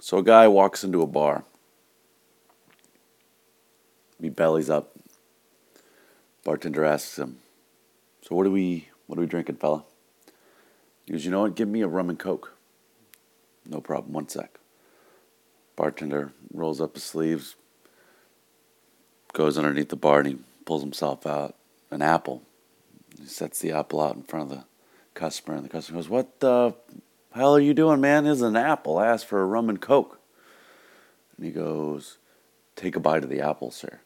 So a guy walks into a bar. He bellies up. Bartender asks him, "So what are we what are we drinking, fella?" He goes, "You know what? Give me a rum and coke." No problem. One sec. Bartender rolls up his sleeves, goes underneath the bar, and he pulls himself out an apple. He sets the apple out in front of the customer, and the customer goes, "What the hell are you doing, man? Is an apple. I asked for a rum and coke." And he goes, "Take a bite of the apple, sir."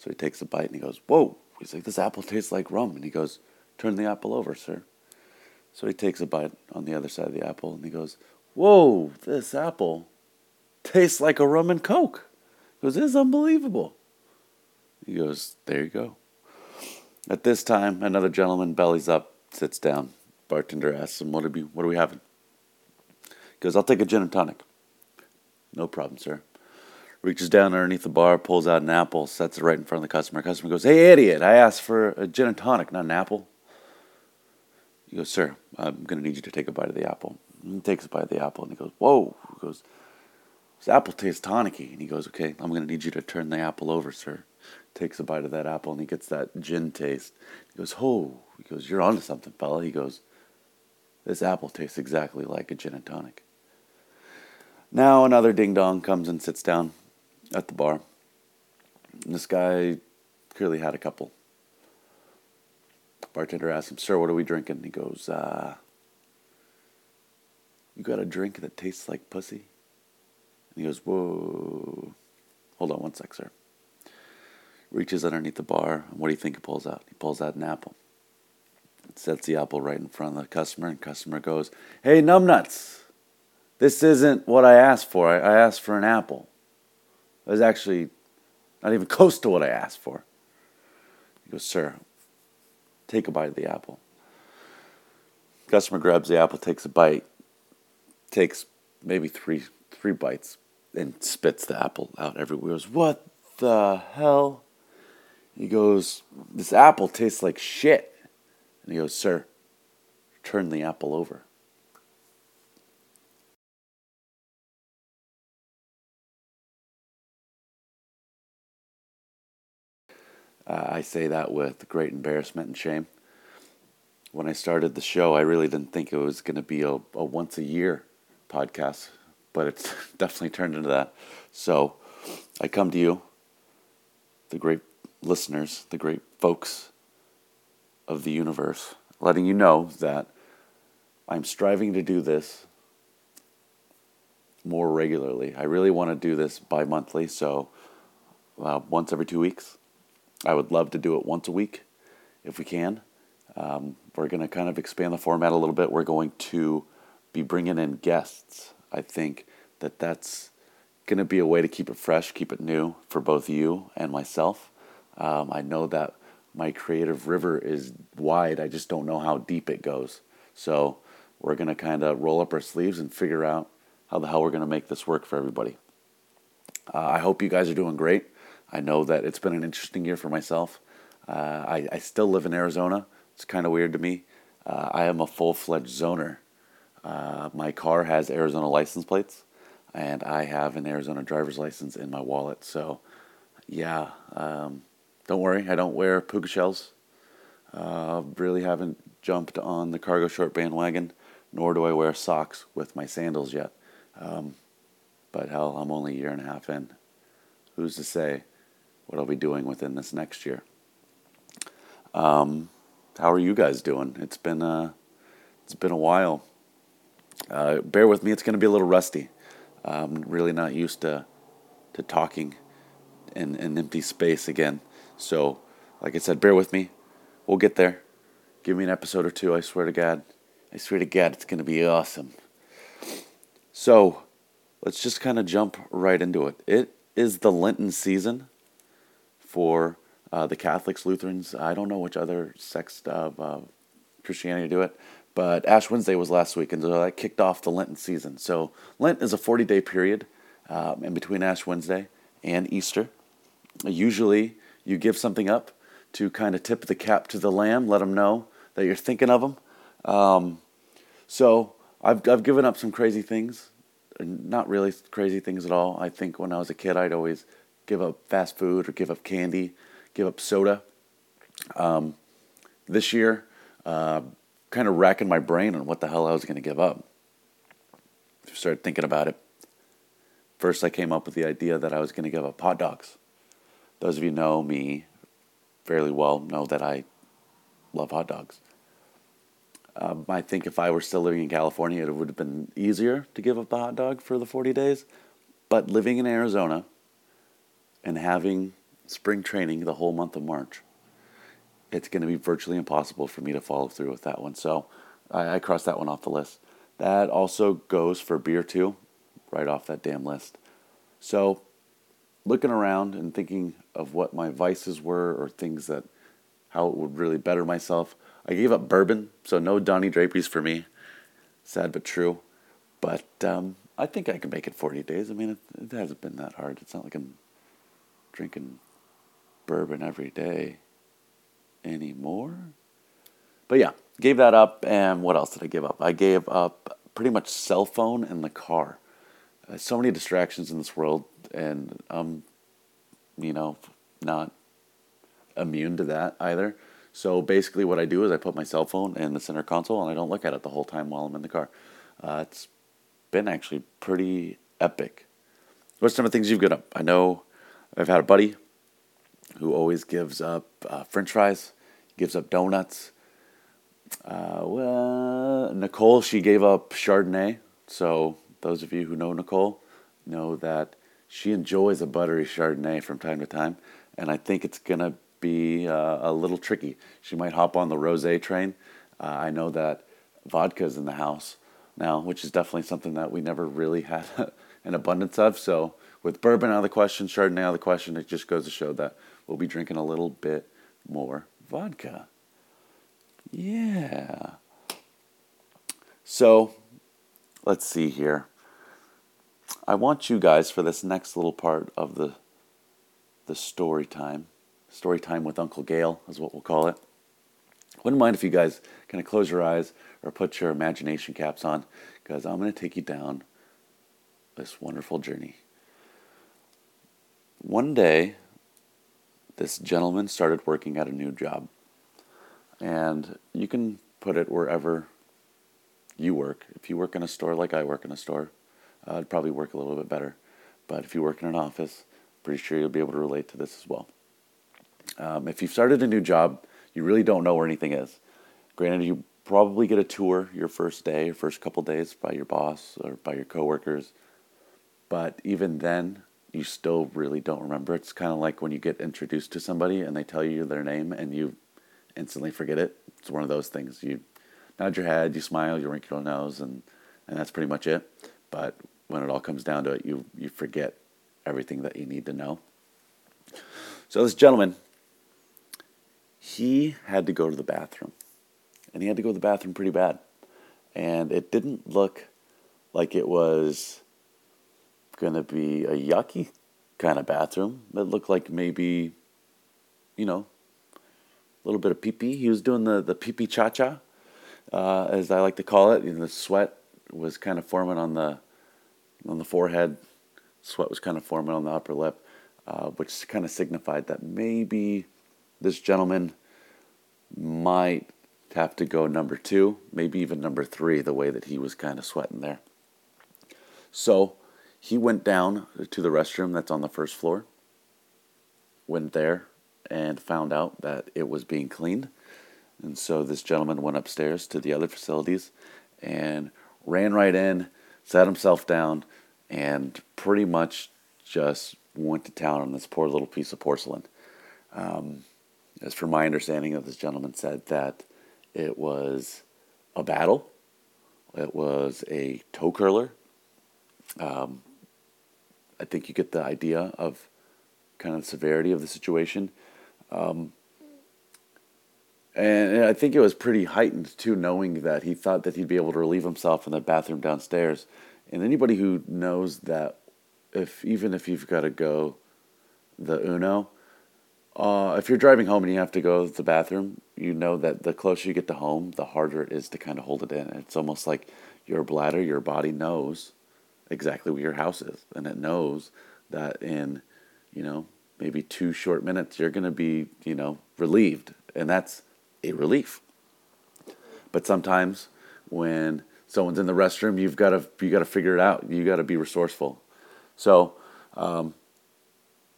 So he takes a bite and he goes, Whoa. He's like, This apple tastes like rum. And he goes, Turn the apple over, sir. So he takes a bite on the other side of the apple and he goes, Whoa, this apple tastes like a rum and coke. He goes, This is unbelievable. He goes, There you go. At this time, another gentleman bellies up, sits down. Bartender asks him, What are we, what are we having? He goes, I'll take a gin and tonic. No problem, sir reaches down underneath the bar, pulls out an apple, sets it right in front of the customer. Customer goes, Hey, idiot, I asked for a gin and tonic, not an apple. He goes, Sir, I'm going to need you to take a bite of the apple. He takes a bite of the apple and he goes, Whoa. He goes, This apple tastes tonicky. And he goes, Okay, I'm going to need you to turn the apple over, sir. Takes a bite of that apple and he gets that gin taste. He goes, Oh. He goes, You're onto something, fella. He goes, This apple tastes exactly like a gin and tonic. Now another ding dong comes and sits down at the bar. This guy clearly had a couple. Bartender asks him, Sir, what are we drinking? He goes, uh, You got a drink that tastes like pussy? And he goes, Whoa. Hold on one sec, sir. Reaches underneath the bar, and what do you think he pulls out? He pulls out an apple. Sets the apple right in front of the customer, and customer goes, Hey, numbnuts! This isn't what I asked for. I, I asked for an apple. It was actually not even close to what I asked for. He goes, Sir, take a bite of the apple. Customer grabs the apple, takes a bite, takes maybe three three bites, and spits the apple out everywhere. He goes, What the hell? He goes, This apple tastes like shit. And he goes, Sir, turn the apple over. Uh, I say that with great embarrassment and shame. When I started the show, I really didn't think it was going to be a, a once a year podcast, but it's definitely turned into that. So I come to you, the great listeners, the great folks of the universe, letting you know that I'm striving to do this more regularly. I really want to do this bi monthly, so uh, once every two weeks. I would love to do it once a week if we can. Um, we're going to kind of expand the format a little bit. We're going to be bringing in guests. I think that that's going to be a way to keep it fresh, keep it new for both you and myself. Um, I know that my creative river is wide. I just don't know how deep it goes. So we're going to kind of roll up our sleeves and figure out how the hell we're going to make this work for everybody. Uh, I hope you guys are doing great. I know that it's been an interesting year for myself. Uh, I, I, still live in Arizona. It's kind of weird to me. Uh, I am a full fledged zoner. Uh, my car has Arizona license plates, and I have an Arizona driver's license in my wallet. So, yeah, um, don't worry, I don't wear puka shells. Uh, really haven't jumped on the cargo short bandwagon, nor do I wear socks with my sandals yet. Um, but hell, I'm only a year and a half in. Who's to say? what I'll be doing within this next year. Um, how are you guys doing? It's been uh, it's been a while. Uh, bear with me; it's going to be a little rusty. I'm really not used to to talking in an empty space again. So, like I said, bear with me. We'll get there. Give me an episode or two. I swear to God. I swear to God, it's going to be awesome. So, let's just kind of jump right into it. It is the Lenten season for uh, the Catholics, Lutherans. I don't know which other sects of uh, Christianity do it, but Ash Wednesday was last week, and so that kicked off the Lenten season. So Lent is a 40 day period um, in between Ash Wednesday and Easter. Usually, you give something up to kind of tip the cap to the lamb, let them know that you're thinking of them. Um, so I've I've given up some crazy things not really crazy things at all. I think when I was a kid, I'd always give up fast food or give up candy, give up soda. Um, this year, uh, kind of racking my brain on what the hell I was going to give up. Started thinking about it. First, I came up with the idea that I was going to give up hot dogs. Those of you know me fairly well know that I love hot dogs. Um, I think if I were still living in California, it would have been easier to give up the hot dog for the 40 days. But living in Arizona and having spring training the whole month of March, it's going to be virtually impossible for me to follow through with that one. So I, I crossed that one off the list. That also goes for beer too, right off that damn list. So looking around and thinking of what my vices were or things that how it would really better myself. I gave up bourbon, so no Donnie Draperies for me. Sad but true. But um, I think I can make it 40 days. I mean, it, it hasn't been that hard. It's not like I'm drinking bourbon every day anymore. But yeah, gave that up. And what else did I give up? I gave up pretty much cell phone and the car. Uh, so many distractions in this world, and I'm, you know, not immune to that either. So basically, what I do is I put my cell phone in the center console and I don't look at it the whole time while I'm in the car. Uh, it's been actually pretty epic. What's some of the things you've got up? I know I've had a buddy who always gives up uh, French fries, gives up donuts. Uh, well, Nicole, she gave up Chardonnay. So those of you who know Nicole know that she enjoys a buttery Chardonnay from time to time, and I think it's gonna be uh, a little tricky. She might hop on the rosé train. Uh, I know that vodka is in the house now, which is definitely something that we never really had an abundance of. So with bourbon out of the question, Chardonnay out of the question, it just goes to show that we'll be drinking a little bit more vodka. Yeah. So let's see here. I want you guys for this next little part of the the story time Story time with Uncle Gail is what we'll call it. Wouldn't mind if you guys kind of close your eyes or put your imagination caps on because I'm going to take you down this wonderful journey. One day, this gentleman started working at a new job. And you can put it wherever you work. If you work in a store like I work in a store, uh, it'd probably work a little bit better. But if you work in an office, pretty sure you'll be able to relate to this as well. Um, if you've started a new job, you really don't know where anything is. Granted, you probably get a tour your first day or first couple days by your boss or by your coworkers, but even then, you still really don't remember. It's kind of like when you get introduced to somebody and they tell you their name and you instantly forget it. It's one of those things. You nod your head, you smile, you wrinkle your nose, and, and that's pretty much it. But when it all comes down to it, you, you forget everything that you need to know. So this gentleman he had to go to the bathroom. And he had to go to the bathroom pretty bad. And it didn't look like it was going to be a yucky kind of bathroom. It looked like maybe, you know, a little bit of pee pee. He was doing the, the pee pee cha cha, uh, as I like to call it. And the sweat was kind of forming on the, on the forehead. Sweat was kind of forming on the upper lip, uh, which kind of signified that maybe this gentleman might have to go number two, maybe even number three, the way that he was kind of sweating there. So he went down to the restroom that's on the first floor, went there, and found out that it was being cleaned. And so this gentleman went upstairs to the other facilities and ran right in, sat himself down, and pretty much just went to town on this poor little piece of porcelain. Um, as from my understanding of this gentleman said that it was a battle, it was a toe curler. Um, I think you get the idea of kind of the severity of the situation. Um, and I think it was pretty heightened too, knowing that he thought that he'd be able to relieve himself in the bathroom downstairs. And anybody who knows that, if even if you've got to go the Uno, uh, if you're driving home and you have to go to the bathroom, you know that the closer you get to home, the harder it is to kind of hold it in. It's almost like your bladder, your body knows exactly where your house is, and it knows that in, you know, maybe two short minutes you're going to be, you know, relieved, and that's a relief. But sometimes when someone's in the restroom, you've got to you got to figure it out. You got to be resourceful. So um,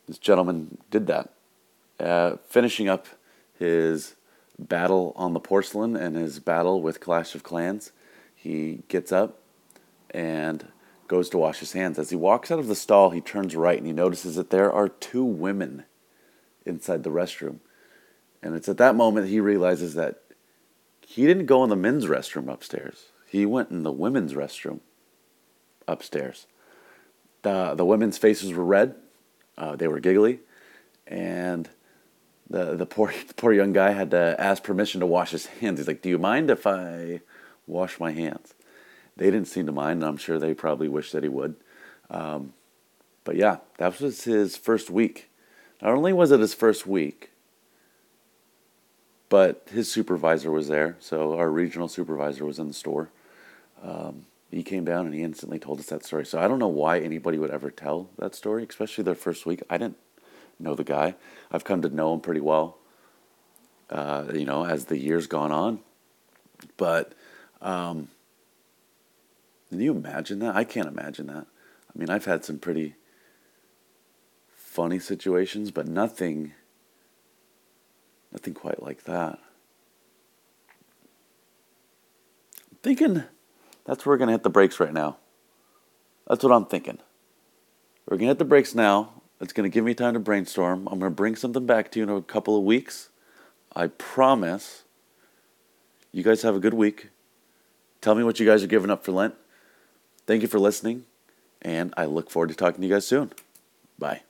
this gentleman did that, uh, finishing up his battle on the porcelain and his battle with Clash of Clans. He gets up and goes to wash his hands. As he walks out of the stall, he turns right and he notices that there are two women inside the restroom. And it's at that moment he realizes that he didn't go in the men's restroom upstairs. He went in the women's restroom upstairs. The, the women's faces were red, uh, they were giggly, and the, the, poor, the poor young guy had to ask permission to wash his hands. He's like, Do you mind if I wash my hands? They didn't seem to mind, and I'm sure they probably wish that he would. Um, but yeah, that was his first week. Not only was it his first week, but his supervisor was there. So our regional supervisor was in the store. Um, he came down and he instantly told us that story. So I don't know why anybody would ever tell that story, especially their first week. I didn't know the guy. I've come to know him pretty well, uh, you know, as the years gone on. But um, can you imagine that? I can't imagine that. I mean, I've had some pretty funny situations, but nothing nothing quite like that. I'm thinking that's where we're gonna hit the brakes right now. That's what I'm thinking. We're gonna hit the brakes now. It's gonna give me time to brainstorm. I'm gonna bring something back to you in a couple of weeks. I promise. You guys have a good week. Tell me what you guys are giving up for Lent. Thank you for listening, and I look forward to talking to you guys soon. Bye.